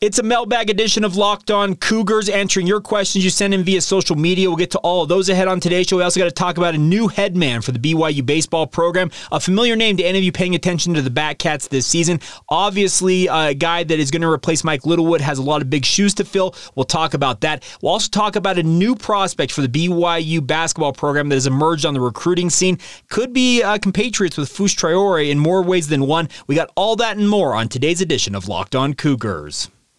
It's a mailbag edition of Locked On Cougars, answering your questions you send in via social media. We'll get to all of those ahead on today's show. We also got to talk about a new headman for the BYU baseball program, a familiar name to any of you paying attention to the Batcats this season. Obviously, a guy that is going to replace Mike Littlewood has a lot of big shoes to fill. We'll talk about that. We'll also talk about a new prospect for the BYU basketball program that has emerged on the recruiting scene. Could be uh, compatriots with Fousse Traore in more ways than one. We got all that and more on today's edition of Locked On Cougars.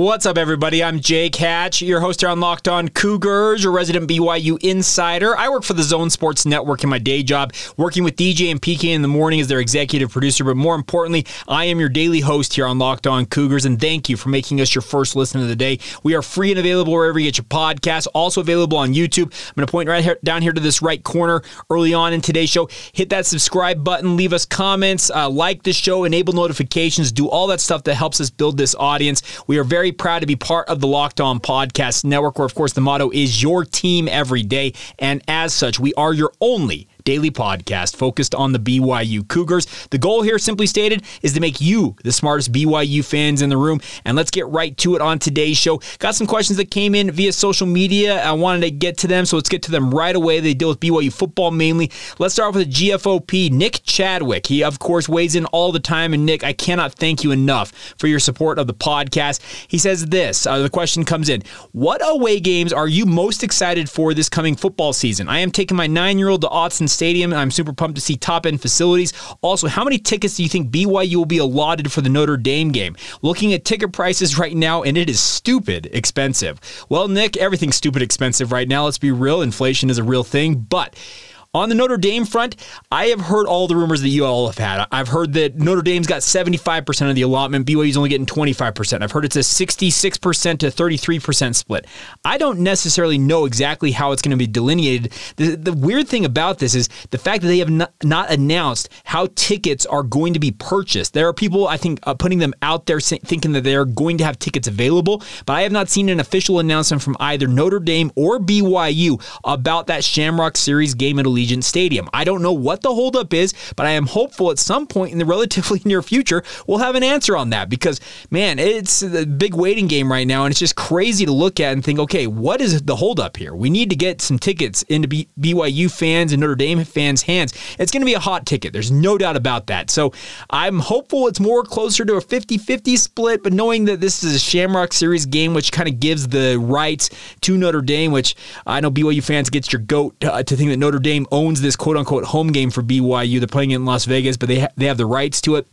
What's up, everybody? I'm Jake Hatch, your host here on Locked On Cougars, your resident BYU insider. I work for the Zone Sports Network in my day job, working with DJ and PK in the morning as their executive producer. But more importantly, I am your daily host here on Locked On Cougars, and thank you for making us your first listen of the day. We are free and available wherever you get your podcasts, also available on YouTube. I'm going to point right here, down here to this right corner early on in today's show. Hit that subscribe button, leave us comments, uh, like the show, enable notifications, do all that stuff that helps us build this audience. We are very proud to be part of the Locked On Podcast Network, where, of course, the motto is your team every day. And as such, we are your only daily podcast focused on the BYU Cougars. The goal here, simply stated, is to make you the smartest BYU fans in the room. And let's get right to it on today's show. Got some questions that came in via social media. I wanted to get to them, so let's get to them right away. They deal with BYU football mainly. Let's start off with a GFOP, Nick Chadwick. He, of course, weighs in all the time. And Nick, I cannot thank you enough for your support of the podcast. He says this uh, the question comes in What away games are you most excited for this coming football season? I am taking my nine year old to Autzen Stadium. I'm super pumped to see top end facilities. Also, how many tickets do you think BYU will be allotted for the Notre Dame game? Looking at ticket prices right now, and it is stupid expensive. Well, Nick, everything's stupid expensive right now. Let's be real. Inflation is a real thing. But on the Notre Dame front, I have heard all the rumors that you all have had. I've heard that Notre Dame's got 75% of the allotment, BYU's only getting 25%. I've heard it's a 66% to 33% split. I don't necessarily know exactly how it's going to be delineated. The, the weird thing about this is the fact that they have not, not, announced how tickets are going to be purchased. There are people, I think, uh, putting them out there thinking that they're going to have tickets available, but I have not seen an official announcement from either Notre Dame or BYU about that Shamrock Series game at Allegiant Stadium. I don't know what the holdup is, but I am hopeful at some point in the relatively near future we'll have an answer on that because, man, it's a big waiting game right now, and it's just crazy to look at and think, okay, what is the holdup here? We need to get some tickets into B- BYU fans and Notre Dame fans' hands. It's going to be a hot ticket. There's no doubt about that. So I'm hopeful it's more closer to a 50 50 split, but knowing that this is a Shamrock Series game, which kind of gives the rights to Notre Dame, which I know BYU fans gets your goat to, to think that Notre Dame owns this quote unquote home game for BYU. They're playing it in Las Vegas, but they ha- they have the rights to it.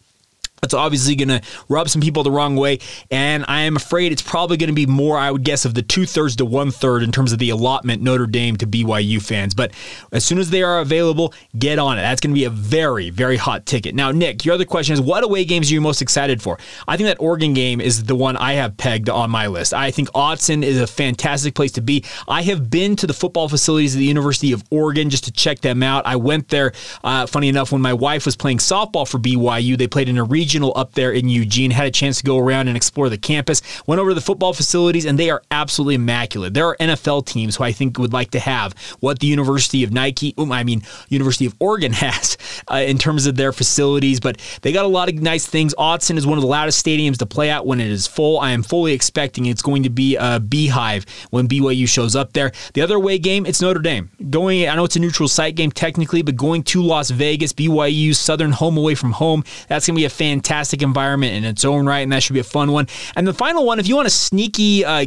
It's obviously going to rub some people the wrong way, and I am afraid it's probably going to be more, I would guess, of the two thirds to one third in terms of the allotment Notre Dame to BYU fans. But as soon as they are available, get on it. That's going to be a very, very hot ticket. Now, Nick, your other question is what away games are you most excited for? I think that Oregon game is the one I have pegged on my list. I think Autzen is a fantastic place to be. I have been to the football facilities of the University of Oregon just to check them out. I went there, uh, funny enough, when my wife was playing softball for BYU. They played in a region regional up there in Eugene. Had a chance to go around and explore the campus. Went over the football facilities, and they are absolutely immaculate. There are NFL teams who I think would like to have what the University of Nike, I mean University of Oregon has uh, in terms of their facilities. But they got a lot of nice things. Autzen is one of the loudest stadiums to play at when it is full. I am fully expecting it's going to be a beehive when BYU shows up there. The other way game, it's Notre Dame. Going, I know it's a neutral site game technically, but going to Las Vegas, BYU Southern home away from home, that's going to be a fantastic fantastic environment in its own right, and that should be a fun one. And the final one, if you want a sneaky, uh,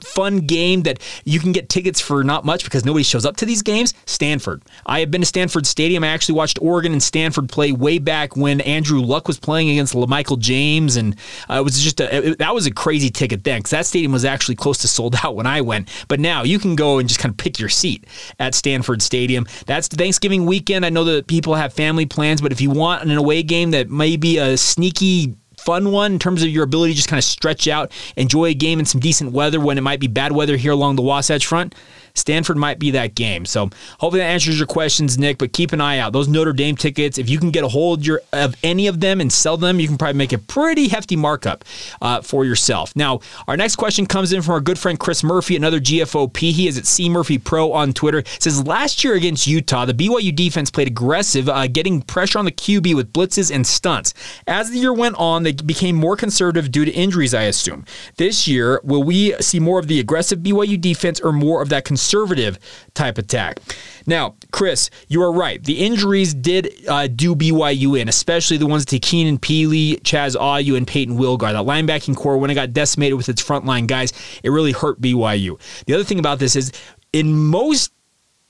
fun game that you can get tickets for not much because nobody shows up to these games, Stanford. I have been to Stanford Stadium. I actually watched Oregon and Stanford play way back when Andrew Luck was playing against Michael James, and uh, it was just a, it, that was a crazy ticket then because that stadium was actually close to sold out when I went. But now you can go and just kind of pick your seat at Stanford Stadium. That's Thanksgiving weekend. I know that people have family plans, but if you want an away game that may be a sneaky fun one in terms of your ability to just kind of stretch out, enjoy a game in some decent weather when it might be bad weather here along the Wasatch Front, Stanford might be that game. So hopefully that answers your questions, Nick. But keep an eye out. Those Notre Dame tickets, if you can get a hold your, of any of them and sell them, you can probably make a pretty hefty markup uh, for yourself. Now, our next question comes in from our good friend Chris Murphy, another GFOP. He is at C Murphy Pro on Twitter. says last year against Utah, the BYU defense played aggressive, uh, getting pressure on the QB with blitzes and stunts. As the year went on, they became more conservative due to injuries, I assume. This year, will we see more of the aggressive BYU defense or more of that conservative? Conservative type attack. Now, Chris, you are right. The injuries did uh, do BYU in, especially the ones to Keenan Pili, Chaz Ayu, and Peyton Wilgar. That linebacking core, when it got decimated with its frontline guys, it really hurt BYU. The other thing about this is, in most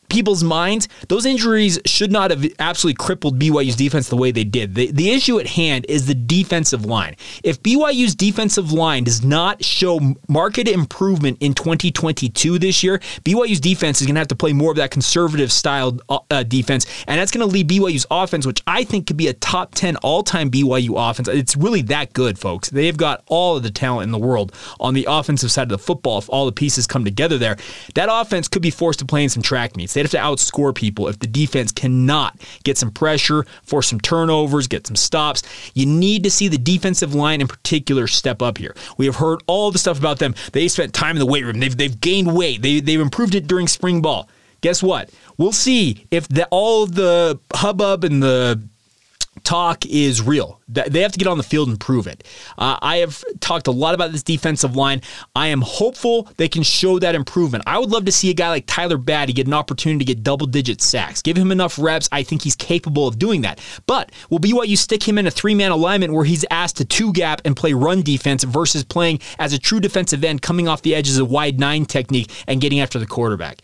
people's minds, those injuries should not have absolutely crippled BYU's defense the way they did. The, the issue at hand is the defensive line. If BYU's defensive line does not show marked improvement in 2022 this year, BYU's defense is going to have to play more of that conservative style uh, uh defense, and that's going to lead BYU's offense, which I think could be a top 10 all time BYU offense. It's really that good, folks. They've got all of the talent in the world on the offensive side of the football if all the pieces come together there. That offense could be forced to play in some track meets. They'd have to outscore people if the defense cannot get some pressure, force some turnovers, get some stops. You need to see the defensive line in particular step up here. We have heard all the stuff about them. They spent time in the weight room. They've, they've gained weight. They, they've improved it during spring ball. Guess what? We'll see if the, all the hubbub and the talk is real. They have to get on the field and prove it. Uh, I have talked a lot about this defensive line. I am hopeful they can show that improvement. I would love to see a guy like Tyler Batty get an opportunity to get double digit sacks. Give him enough reps. I think he's capable of doing that. But will BYU stick him in a three man alignment where he's asked to two gap and play run defense versus playing as a true defensive end, coming off the edges of wide nine technique and getting after the quarterback?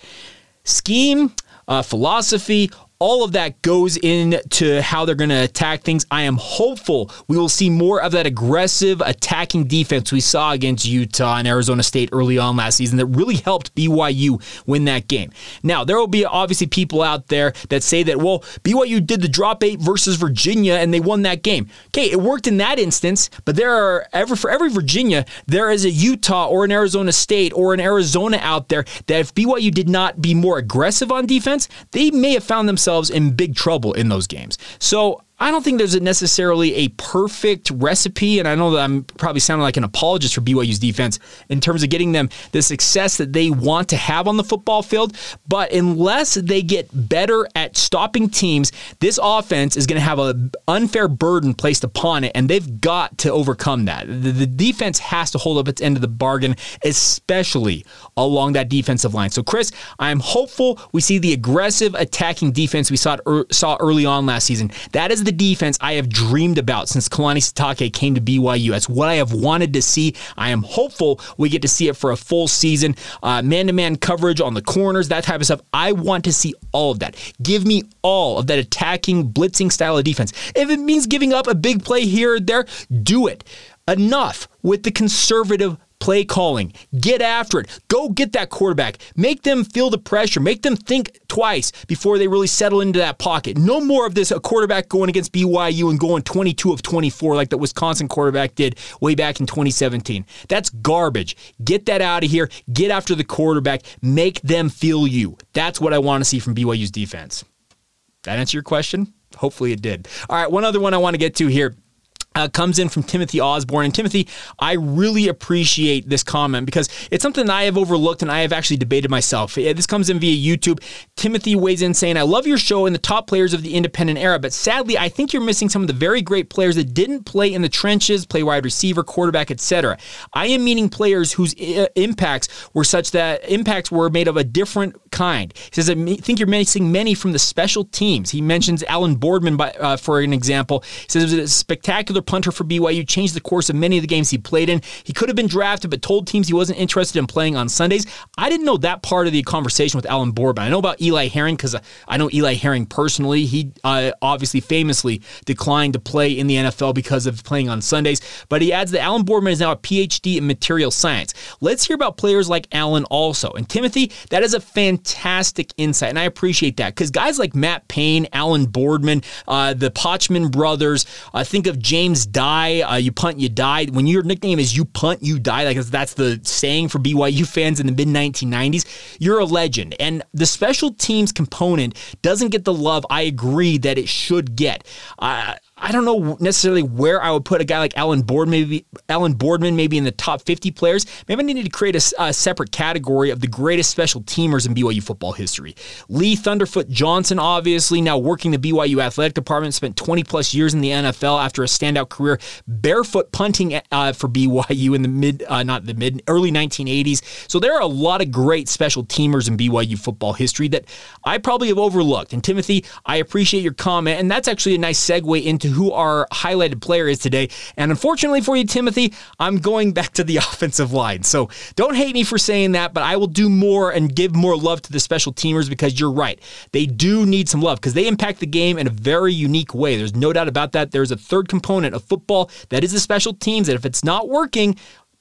Scheme, uh, philosophy, all of that goes into how they're going to attack things. I am hopeful we will see more of that aggressive attacking defense we saw against Utah and Arizona State early on last season that really helped BYU win that game. Now, there will be obviously people out there that say that, well, BYU did the drop eight versus Virginia and they won that game. Okay, it worked in that instance, but there are every for every Virginia, there is a Utah or an Arizona State or an Arizona out there that if BYU did not be more aggressive on defense, they may have found themselves themselves in big trouble in those games. So I don't think there's a necessarily a perfect recipe, and I know that I'm probably sounding like an apologist for BYU's defense in terms of getting them the success that they want to have on the football field. But unless they get better at stopping teams, this offense is going to have an unfair burden placed upon it, and they've got to overcome that. The, the defense has to hold up its end of the bargain, especially along that defensive line. So, Chris, I'm hopeful we see the aggressive attacking defense we saw saw early on last season. That is the defense I have dreamed about since Kalani Sitake came to BYU. That's what I have wanted to see. I am hopeful we get to see it for a full season. Man to man coverage on the corners, that type of stuff. I want to see all of that. Give me all of that attacking, blitzing style of defense. If it means giving up a big play here or there, do it. Enough with the conservative play calling. Get after it. Go get that quarterback. Make them feel the pressure. Make them think twice before they really settle into that pocket. No more of this a quarterback going against BYU and going 22 of 24 like the Wisconsin quarterback did way back in 2017. That's garbage. Get that out of here. Get after the quarterback. Make them feel you. That's what I want to see from BYU's defense. That answer your question? Hopefully it did. All right, one other one I want to get to here. Uh, comes in from Timothy Osborne. And Timothy, I really appreciate this comment because it's something I have overlooked and I have actually debated myself. This comes in via YouTube. Timothy weighs in saying, I love your show and the top players of the independent era, but sadly, I think you're missing some of the very great players that didn't play in the trenches, play wide receiver, quarterback, etc. I am meaning players whose uh, impacts were such that impacts were made of a different kind. He says, I think you're missing many from the special teams. He mentions Alan Boardman, by, uh, for an example. He says it was a spectacular punter for BYU, changed the course of many of the games he played in. He could have been drafted, but told teams he wasn't interested in playing on Sundays. I didn't know that part of the conversation with Alan Boardman. I know about Eli Herring because I know Eli Herring personally. He uh, obviously famously declined to play in the NFL because of playing on Sundays, but he adds that Alan Boardman is now a PhD in material science. Let's hear about players like Alan also. And Timothy, that is a fantastic fantastic insight, and I appreciate that because guys like Matt Payne, Alan Boardman, uh, the Pochman brothers, uh, think of James Dye, uh, you punt, you die. When your nickname is you punt, you die, like that's the saying for BYU fans in the mid 1990s, you're a legend. And the special teams component doesn't get the love I agree that it should get. Uh, I don't know necessarily where I would put a guy like Alan Boardman, maybe Alan Boardman, maybe in the top 50 players. Maybe I needed to create a, a, separate category of the greatest special teamers in BYU football history. Lee Thunderfoot Johnson, obviously now working the BYU athletic department, spent 20 plus years in the NFL after a standout career barefoot punting uh, for BYU in the mid, uh, not the mid, early 1980s. So there are a lot of great special teamers in BYU football history that I probably have overlooked. And Timothy, I appreciate your comment, and that's actually a nice segue into to who our highlighted player is today. And unfortunately for you, Timothy, I'm going back to the offensive line. So don't hate me for saying that, but I will do more and give more love to the special teamers because you're right. They do need some love because they impact the game in a very unique way. There's no doubt about that. There's a third component of football that is the special teams. And if it's not working,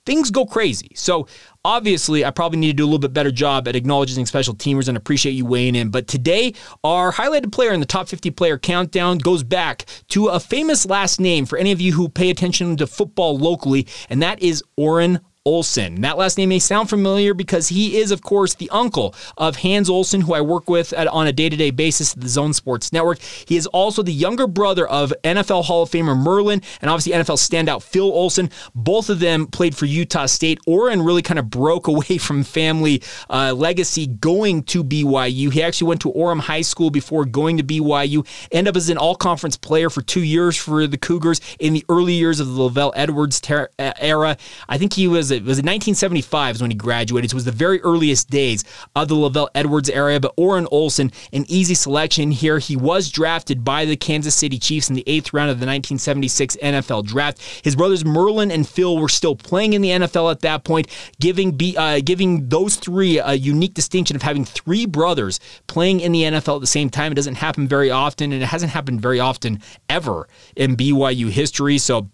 things go crazy. So obviously, I probably need to do a little bit better job at acknowledging special teamers and appreciate you weighing in. But today, our highlighted player in the top 50 player countdown goes back to a famous last name for any of you who pay attention to football locally, and that is Orrin Olsen. That last name may sound familiar because he is, of course, the uncle of Hans Olsen, who I work with at, on a day to day basis at the Zone Sports Network. He is also the younger brother of NFL Hall of Famer Merlin and obviously NFL standout Phil Olsen. Both of them played for Utah State. Orrin really kind of broke away from family uh, legacy going to BYU. He actually went to Orem High School before going to BYU, ended up as an all conference player for two years for the Cougars in the early years of the LaVell Edwards ter- era. I think he was it was in 1975 when he graduated. So it was the very earliest days of the LaVell Edwards era. But Orrin Olsen, an easy selection here. He was drafted by the Kansas City Chiefs in the eighth round of the 1976 NFL draft. His brothers Merlin and Phil were still playing in the NFL at that point, giving uh, giving those three a unique distinction of having three brothers playing in the NFL at the same time. It doesn't happen very often, and it hasn't happened very often ever in BYU history. So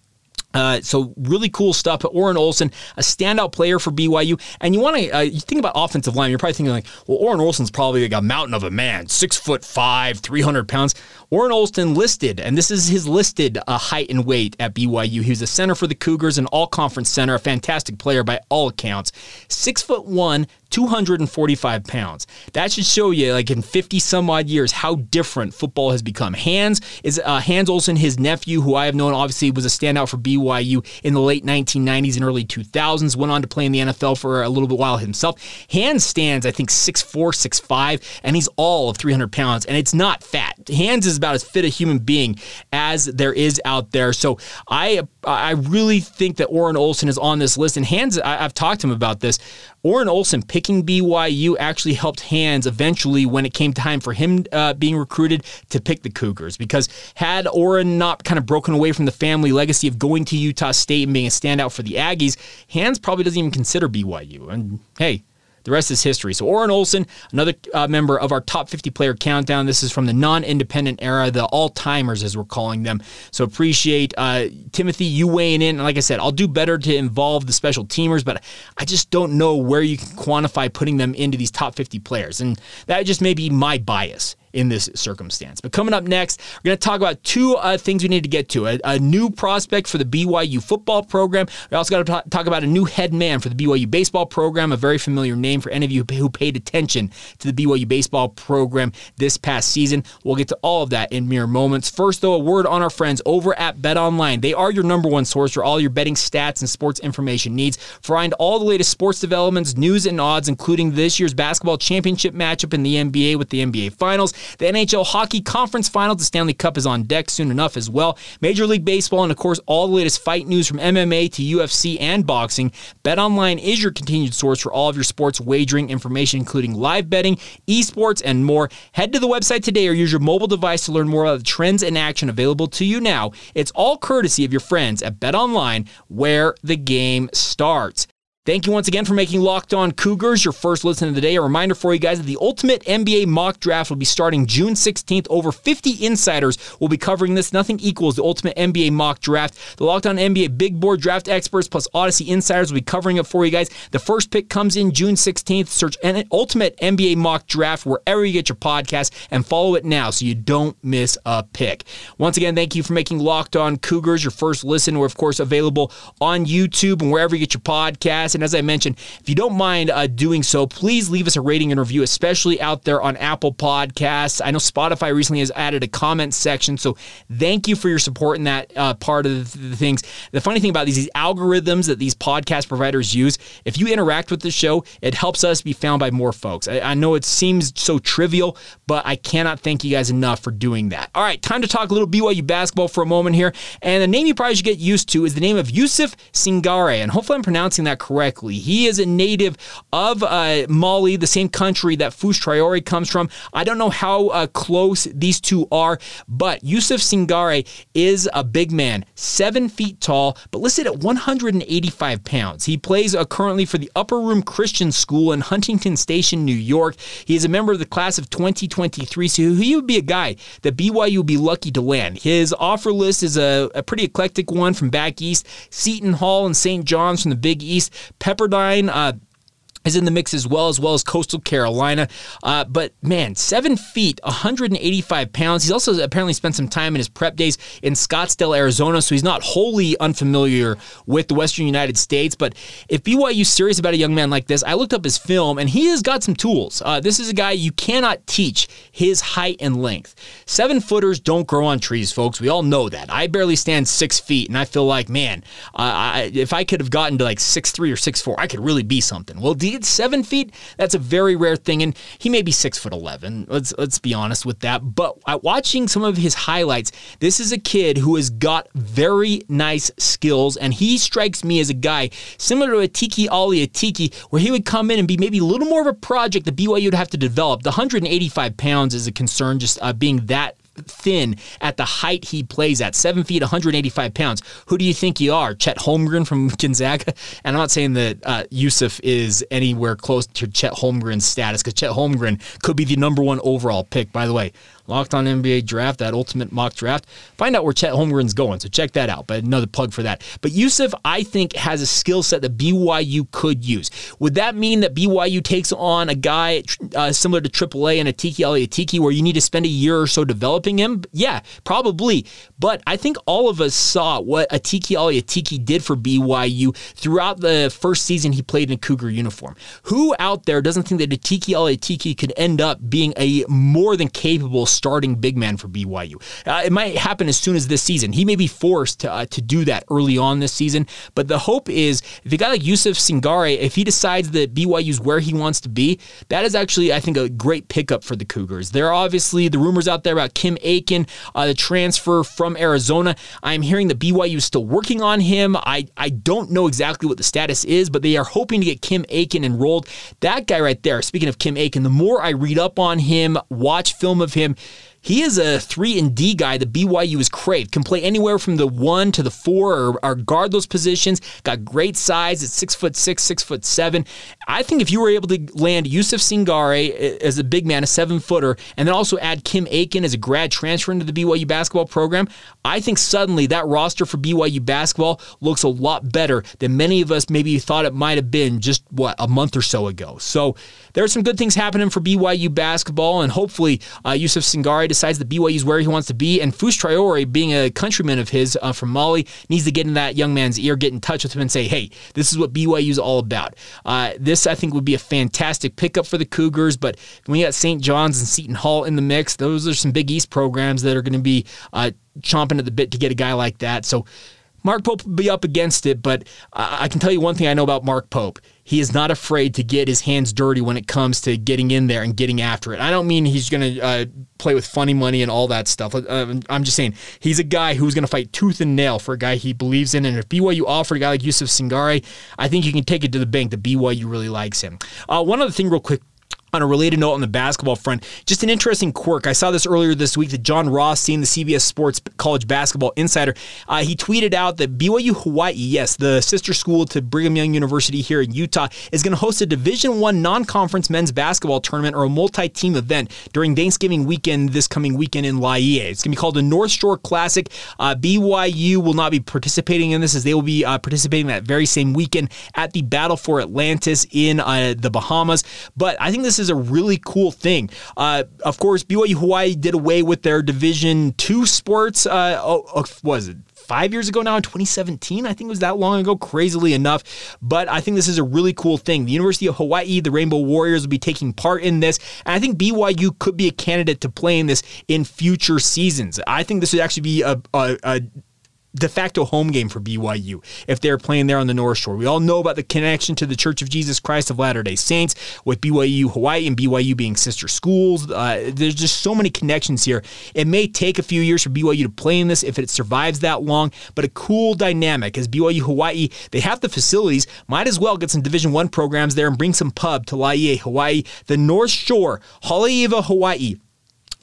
uh, so really cool stuff. But Orrin Olsen, a standout player for BYU, and you want to uh, you think about offensive line. You're probably thinking like, well, Orrin Olsen's probably like a mountain of a man, six foot five, three hundred pounds. Orrin Olsen listed, and this is his listed uh, height and weight at BYU. He was a center for the Cougars, an all conference center, a fantastic player by all accounts. Six foot one, 245 pounds. That should show you, like in 50 some odd years, how different football has become. Hans is uh, Hans Olsen, his nephew, who I have known, obviously was a standout for BYU in the late 1990s and early 2000s. Went on to play in the NFL for a little bit while himself. Hans stands, I think, 6'4", 6'5", and he's all of 300 pounds, and it's not fat. Hans is about as fit a human being as there is out there. So I I really think that Orrin Olsen is on this list, and Hans, I, I've talked to him about this. Orrin Olsen picking BYU actually helped Hans eventually when it came time for him uh, being recruited to pick the Cougars. Because had Orrin not kind of broken away from the family legacy of going to Utah State and being a standout for the Aggies, Hans probably doesn't even consider BYU. And hey, the rest is history. So Orrin Olsen, another uh, member of our top 50 player countdown. This is from the non-independent era, the all-timers as we're calling them. So appreciate uh, Timothy you weighing in. And like I said, I'll do better to involve the special teamers, but I just don't know where you can quantify putting them into these top 50 players, and that just may be my bias in this circumstance. But coming up next, we're going to talk about two uh, things we need to get to a, a, new prospect for the BYU football program. We also got to t- talk about a new head man for the BYU baseball program, a very familiar name for any of you who paid attention to the BYU baseball program this past season. We'll get to all of that in mere moments. First, though, a word on our friends over at Bet Online. They are your number one source for all your betting stats and sports information needs. Find all the latest sports developments, news, and odds, including this year's basketball championship matchup in the NBA with the NBA Finals the NHL Hockey Conference Finals, the Stanley Cup is on deck soon enough as well. Major League Baseball, and of course, all the latest fight news from MMA to UFC and boxing. BetOnline is your continued source for all of your sports wagering information, including live betting, esports, and more. Head to the website today or use your mobile device to learn more about the trends and action available to you now. It's all courtesy of your friends at BetOnline, where the game starts. Thank you once again for making Locked On Cougars your first listen of the day. A reminder for you guys that the Ultimate NBA Mock Draft will be starting June 16th. Over 50 insiders will be covering this. Nothing equals the Ultimate NBA Mock Draft. The Locked On NBA Big Board Draft experts plus Odyssey insiders will be covering it for you guys. The first pick comes in June 16th. Search Ultimate NBA Mock Draft wherever you get your podcast and follow it now so you don't miss a pick. Once again, thank you for making Locked On Cougars your first listen. We're, of course, available on YouTube and wherever you get your podcast. And as I mentioned, if you don't mind uh, doing so, please leave us a rating and review, especially out there on Apple Podcasts. I know Spotify recently has added a comment section, so thank you for your support in that uh, part of the, the things. The funny thing about these, these algorithms that these podcast providers use, if you interact with the show, it helps us be found by more folks. I, I know it seems so trivial, but I cannot thank you guys enough for doing that. All right, time to talk a little BYU basketball for a moment here. And the name you probably should get used to is the name of Youssouf Singare, and hopefully I'm pronouncing that correctly correctly. He is a native of uh, Mali, the same country that Fouche Traore comes from. I don't know how uh, close these two are, but Youssouf Singare is a big man, seven feet tall, but listed at 185 pounds. He plays uh, currently for the Upper Room Christian School in Huntington Station, New York. He is a member of the class of 2023, so he would be a guy that BYU would be lucky to land. His offer list is a, a pretty eclectic one from back east, Seton Hall and St. John's from the Big East, Pepperdine. Uh, Is in the mix as well, as well as Coastal Carolina. Uh, but man, seven feet, 185 pounds. He's also apparently spent some time in his prep days in Scottsdale, Arizona, so he's not wholly unfamiliar with the Western United States. But if BYU's serious about a young man like this, I looked up his film and he has got some tools. Uh, this is a guy you cannot teach his height and length. Seven footers don't grow on trees, folks. We all know that. I barely stand six feet, and I feel like, man, uh, I, if I could have gotten to like six three or six four, I could really be something. Well, he seven feet. That's a very rare thing, and he may be six foot eleven. Let's let's be honest with that. But watching some of his highlights, this is a kid who has got very nice skills, and he strikes me as a guy similar to Atiki Ali Atiki, where he would come in and be maybe a little more of a project that BYU would have to develop. The 185 pounds is a concern, just uh, being that thin at the height he plays at, seven feet, 185 pounds. Who do you think you are? Chet Holmgren from Gonzaga? And I'm not saying that uh, Youssouf is anywhere close to Chet Holmgren's status because Chet Holmgren could be the number one overall pick. By the way, Locked on NBA Draft, that ultimate mock draft. Find out where Chet Holmgren's going, so check that out. But another plug for that. But Youssouf, I think, has a skill set that BYU could use. Would that mean that BYU takes on a guy uh, similar to AAA and Atiki Ali Atiki, where you need to spend a year or so developing him? Yeah, probably. But I think all of us saw what Atiki Ali Atiki did for BYU throughout the first season he played in a Cougar uniform. Who out there doesn't think that Atiki Ali Atiki could end up being a more than capable starting big man for BYU. Uh, it might happen as soon as this season. He may be forced to, uh, to do that early on this season, but the hope is if a guy like Youssouf Singare, if he decides that BYU is where he wants to be, that is actually, I think, a great pickup for the Cougars. There are obviously the rumors out there about Kim Aiken, uh, the transfer from Arizona. I'm hearing that BYU is still working on him. I, I don't know exactly what the status is, but they are hoping to get Kim Aiken enrolled. That guy right there, speaking of Kim Aiken, the more I read up on him, watch film of him, he is a three and D guy that BYU is craved. Can play anywhere from the one to the four or, or guard those positions. Got great size at six foot six, six foot seven. I think if you were able to land Youssouf Singare as a big man, a seven footer, and then also add Kim Aiken as a grad transfer into the BYU basketball program, I think suddenly that roster for BYU basketball looks a lot better than many of us maybe thought it might have been just what a month or so ago. So there are some good things happening for BYU basketball, and hopefully uh, Yusuf Singare decides that BYU is where he wants to be. And Fouche Traore, being a countryman of his uh, from Mali, needs to get in that young man's ear, get in touch with him, and say, hey, this is what BYU is all about. Uh, this, I think, would be a fantastic pickup for the Cougars. But when you got St. John's and Seton Hall in the mix, those are some Big East programs that are going to be uh, chomping at the bit to get a guy like that. So Mark Pope will be up against it, but I can tell you one thing I know about Mark Pope he is not afraid to get his hands dirty when it comes to getting in there and getting after it. I don't mean he's going to uh, play with funny money and all that stuff. Uh, I'm just saying he's a guy who's going to fight tooth and nail for a guy he believes in. And if BYU offered a guy like Youssouf Singare, I think you can take it to the bank that BYU really likes him. Uh, one other thing, real quick on a related note on the basketball front, just an interesting quirk. I saw this earlier this week that Jon Rothstein the CBS Sports College Basketball Insider, uh, he tweeted out that BYU Hawaii, yes, the sister school to Brigham Young University here in Utah, is going to host a Division One non-conference men's basketball tournament or a multi-team event during Thanksgiving weekend this coming weekend in Laie. It's going to be called the North Shore Classic. Uh, BYU will not be participating in this as they will be uh, participating that very same weekend at the Battle for Atlantis in uh, the Bahamas. But I think this is a really cool thing. Uh, of course, BYU Hawaii did away with their Division Two sports. Uh, oh, oh, was it five years ago now in 2017. I think it was that long ago, crazily enough. But I think this is a really cool thing. The University of Hawaii, the Rainbow Warriors will be taking part in this. And I think BYU could be a candidate to play in this in future seasons. I think this would actually be a, a, a de facto home game for BYU if they're playing there on the North Shore. We all know about the connection to the Church of Jesus Christ of Latter day Saints with BYU Hawaii and BYU being sister schools. Uh, there's just so many connections here. It may take a few years for BYU to play in this if it survives that long, but a cool dynamic as BYU Hawaii, they have the facilities, might as well get some Division One programs there and bring some pub to Laie, Hawaii. The North Shore, Haleiwa, Hawaii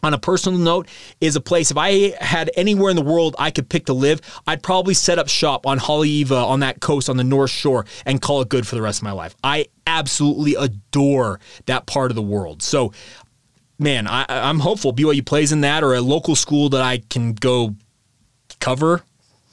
on a personal note, is a place if I had anywhere in the world I could pick to live, I'd probably set up shop on Haleiwa on that coast on the North Shore and call it good for the rest of my life. I absolutely adore that part of the world. So, man, I, I'm hopeful BYU plays in that or a local school that I can go cover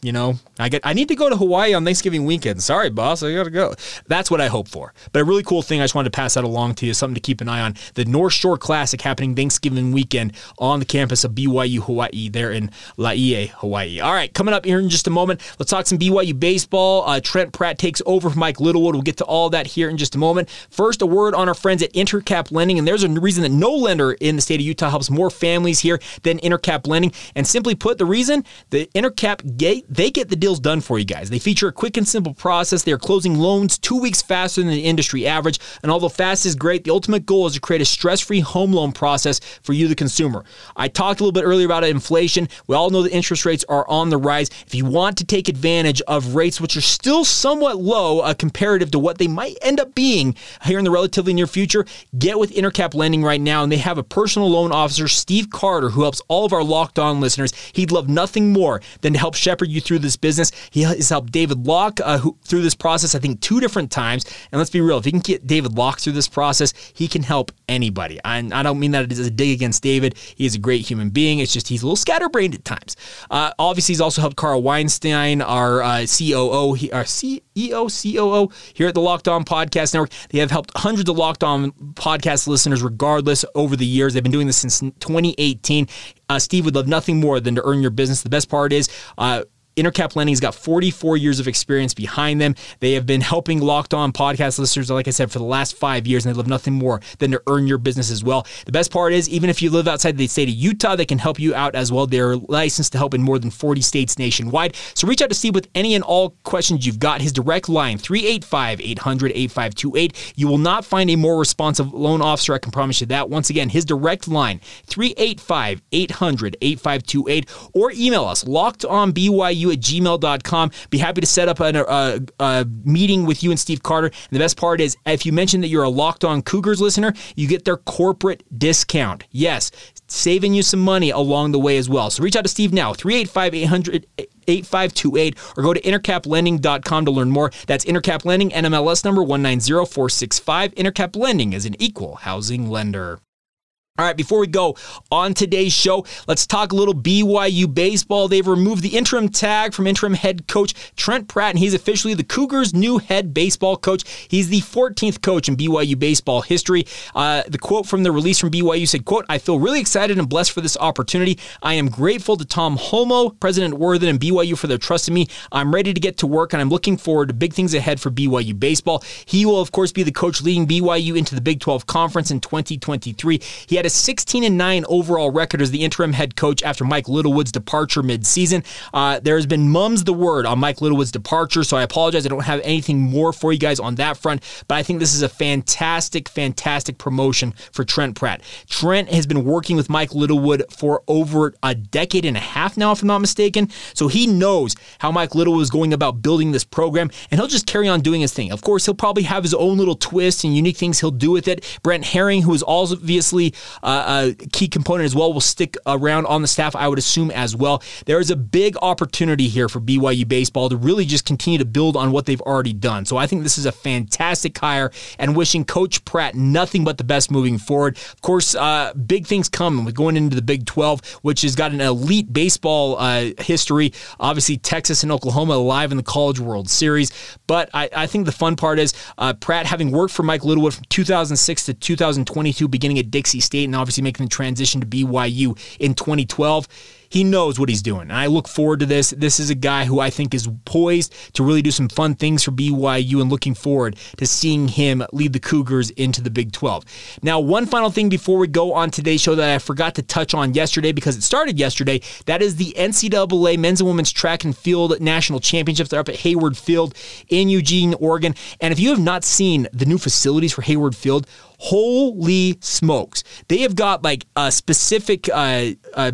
you know, I get I need to go to Hawaii on Thanksgiving weekend. Sorry, boss, I gotta go. That's what I hope for. But a really cool thing I just wanted to pass that along to you, something to keep an eye on. The North Shore Classic happening Thanksgiving weekend on the campus of BYU Hawaii there in Laie, Hawaii. All right, coming up here in just a moment, let's talk some BYU baseball. Uh, Trent Pratt takes over from Mike Littlewood. We'll get to all that here in just a moment. First, a word on our friends at Intercap Lending, and there's a reason that no lender in the state of Utah helps more families here than Intercap Lending. And simply put, the reason the Intercap gate they get the deals done for you guys. They feature a quick and simple process. They are closing loans two weeks faster than the industry average. And although fast is great, the ultimate goal is to create a stress free home loan process for you, the consumer. I talked a little bit earlier about inflation. We all know the interest rates are on the rise. If you want to take advantage of rates which are still somewhat low uh, comparative to what they might end up being here in the relatively near future, get with Intercap Lending right now. And they have a personal loan officer, Steve Carter, who helps all of our locked on listeners. He'd love nothing more than to help shepherd you through this business. He has helped David Locke uh, who, through this process, I think, two different times. And let's be real, if he can get David Locke through this process, he can help anybody. I, I don't mean that as a dig against David. He is a great human being. It's just he's a little scatterbrained at times. Uh, obviously, he's also helped Carl Weinstein, our uh, COO, he, our CEO, COO here at the Locked On Podcast Network. They have helped hundreds of Locked On podcast listeners regardless over the years. They've been doing this since 2018. Uh, Steve would love nothing more than to earn your business. The best part is, uh, Intercap Lending's got 44 years of experience behind them. They have been helping Locked On podcast listeners, like I said, for the last five years, and they love nothing more than to earn your business as well. The best part is, even if you live outside the state of Utah, they can help you out as well. They're licensed to help in more than 40 states nationwide. So reach out to Steve with any and all questions you've got. His direct line, 385 800 8528. You will not find a more responsive loan officer, I can promise you that. Once again, his direct line, 385 800 8528, or email us, locked on BYU you at gmail.com. Be happy to set up a, a, uh, a, meeting with you and Steve Carter. And the best part is, if you mention that you're a Locked On Cougars listener, you get their corporate discount. Yes, saving you some money along the way as well. So reach out to Steve now, 385 800 8528 or go to intercaplending.com to learn more. That's Intercap Lending, NMLS number 190465. Intercap Lending is an equal housing lender. All right, before we go on today's show, let's talk a little BYU baseball. They've removed the interim tag from interim head coach Trent Pratt, and he's officially the Cougars' new head baseball coach. He's the 14th coach in BYU baseball history. Uh, the quote from the release from BYU said, quote, I feel really excited and blessed for this opportunity. I am grateful to Tom Holmoe, President Worthen, and BYU for their trust in me. I'm ready to get to work, and I'm looking forward to big things ahead for BYU baseball. He will, of course, be the coach leading BYU into the Big 12 Conference in 2023. He had had a 16 and 9 overall record as the interim head coach after Mike Littlewood's departure midseason. Uh, there has been mums the word on Mike Littlewood's departure, so I apologize. I don't have anything more for you guys on that front, but I think this is a fantastic, fantastic promotion for Trent Pratt. Trent has been working with Mike Littlewood for over a decade and a half now, if I'm not mistaken, so he knows how Mike Littlewood is going about building this program, and he'll just carry on doing his thing. Of course, he'll probably have his own little twists and unique things he'll do with it. Brent Herring, who is obviously a key component as well, will stick around on the staff, I would assume, as well. There is a big opportunity here for BYU baseball to really just continue to build on what they've already done. So I think this is a fantastic hire and wishing Coach Pratt nothing but the best moving forward. Of course, uh, big things coming with going into the Big 12, which has got an elite baseball uh, history. Obviously, Texas and Oklahoma alive in the College World Series. But I, I think the fun part is uh, Pratt, having worked for Mike Littlewood from 2006 to 2022, beginning at Dixie State, and obviously making the transition to BYU in 2012 he knows what he's doing. And I look forward to this. This is a guy who I think is poised to really do some fun things for BYU and looking forward to seeing him lead the Cougars into the Big 12. Now, one final thing before we go on today's show that I forgot to touch on yesterday because it started yesterday. That is the NCAA men's and women's track and field national championships. They're up at Hayward Field in Eugene, Oregon. And if you have not seen the new facilities for Hayward Field, holy smokes. They have got like a specific uh, uh,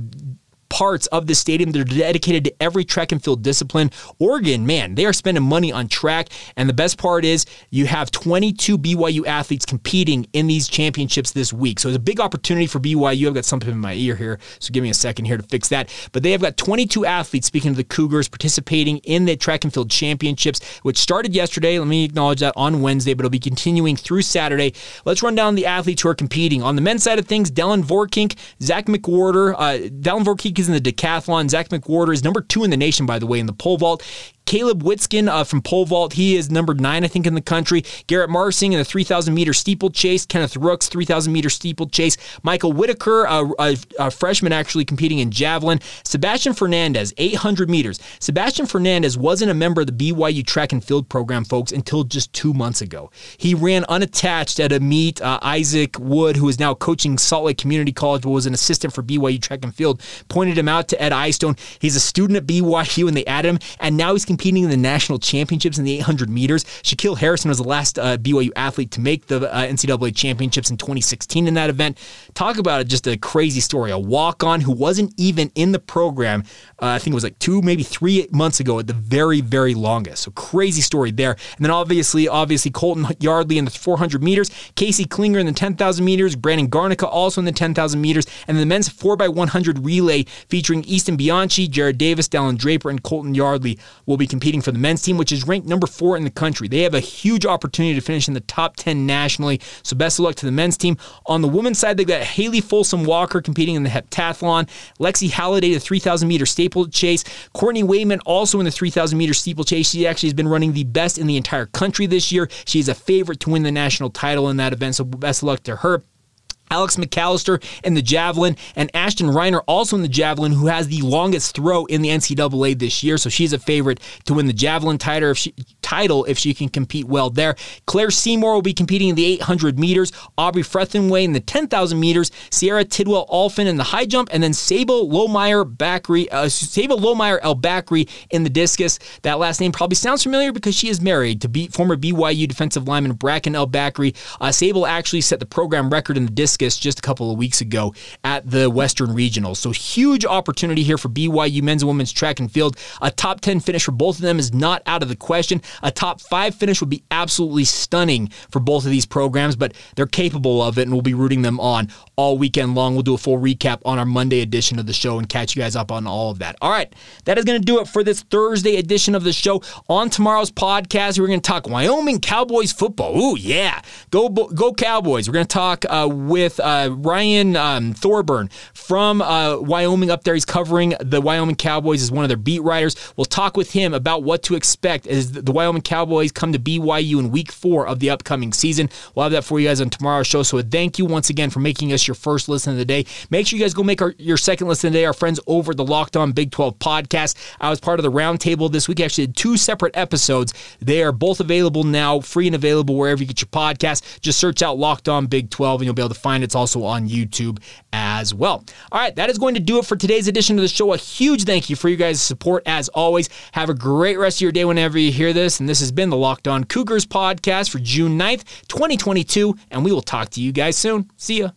parts of the stadium that are dedicated to every track and field discipline. Oregon, man, they are spending money on track. And the best part is you have 22 BYU athletes competing in these championships this week. So it's a big opportunity for BYU. I've got something in my ear here, so give me a second here to fix that. But they have got 22 athletes, speaking of the Cougars, participating in the track and field championships, which started yesterday. Let me acknowledge that on Wednesday, but it'll be continuing through Saturday. Let's run down the athletes who are competing. On the men's side of things, Dylan Vorkink, Zach McWhorter. Uh, Dylan Vorkink is in the decathlon. Zach McWhorter is number two in the nation, by the way, in the pole vault. Caleb Witskin uh, from pole vault, he is number nine, I think, in the country. Garrett Marsing in the 3,000 meter steeplechase. Kenneth Rooks, 3,000 meter steeplechase. Michael Whitaker, a, a, a, freshman actually competing in javelin. Sebastian Fernandez, 800 meters. Sebastian Fernandez wasn't a member of the BYU track and field program, folks, until just two months ago. He ran unattached at a meet. Uh, Isaac Wood, who is now coaching Salt Lake Community College, but was an assistant for BYU track and field, pointed him out to Ed Eyestone. He's a student at BYU, and they added him, and now he's competing in the national championships in the 800 meters. Shaquille Harrison was the last uh, BYU athlete to make the uh, NCAA championships in 2016 in that event. Talk about just a crazy story. A walk on who wasn't even in the program, uh, I think it was like two, maybe three months ago at the very, very longest. So crazy story there. And then obviously, obviously, Colton Yardley in the 400 meters, Casey Klinger in the 10,000 meters, Brandon Garnica also in the 10,000 meters, and the men's 4x100 relay featuring Easton Bianchi, Jared Davis, Dallin Draper, and Colton Yardley will be competing for the men's team, which is ranked number four in the country. They have a huge opportunity to finish in the top 10 nationally. So best of luck to the men's team. On the women's side, they've got Haley Folsom Walker competing in the heptathlon, Lexi Halliday, the 3,000 meter steeplechase, Courtney Wayman also in the 3,000 meter steeplechase. She actually has been running the best in the entire country this year. She's a favorite to win the national title in that event. So best of luck to her. Alex McAllister in the javelin, and Ashton Reiner also in the javelin, who has the longest throw in the NCAA this year. So she's a favorite to win the javelin title if she, title if she can compete well there. Claire Seymour will be competing in the 800 meters. Aubrey Frentheway in the 10,000 meters. Sierra Tidwell Alfin in the high jump, and then Sable Lohmeyer Bakri, uh, Sable Lohmeyer El Bakri in the discus. That last name probably sounds familiar because she is married to former BYU defensive lineman Bracken El Bakri. Uh, Sable actually set the program record in the discus just a couple of weeks ago at the Western Regionals. So huge opportunity here for BYU men's and women's track and field. A top 10 finish for both of them is not out of the question. A top five finish would be absolutely stunning for both of these programs, but they're capable of it, and we'll be rooting them on all weekend long. We'll do a full recap on our Monday edition of the show and catch you guys up on all of that. All right, that is going to do it for this Thursday edition of the show. On tomorrow's podcast, we're going to talk Wyoming Cowboys football. Ooh, yeah. Go, go Cowboys. We're going to talk uh, with with uh, Ryan um, Thorburn from uh, Wyoming up there. He's covering the Wyoming Cowboys as one of their beat writers. We'll talk with him about what to expect as the Wyoming Cowboys come to BYU in week four of the upcoming season. We'll have that for you guys on tomorrow's show. So thank you once again for making us your first listen of the day. Make sure you guys go make our, your second listen today. Our friends over the Locked On Big 12 podcast. I was part of the roundtable this week. I actually did two separate episodes. They are both available now, free and available wherever you get your podcast. Just search out Locked On Big 12 and you'll be able to find online. It's also on YouTube as well. All right, that is going to do it for today's edition of the show. A huge thank you for you guys' support as always. Have a great rest of your day whenever you hear this. And this has been the Locked On Cougars podcast for June 9th, 2022. And we will talk to you guys soon. See ya.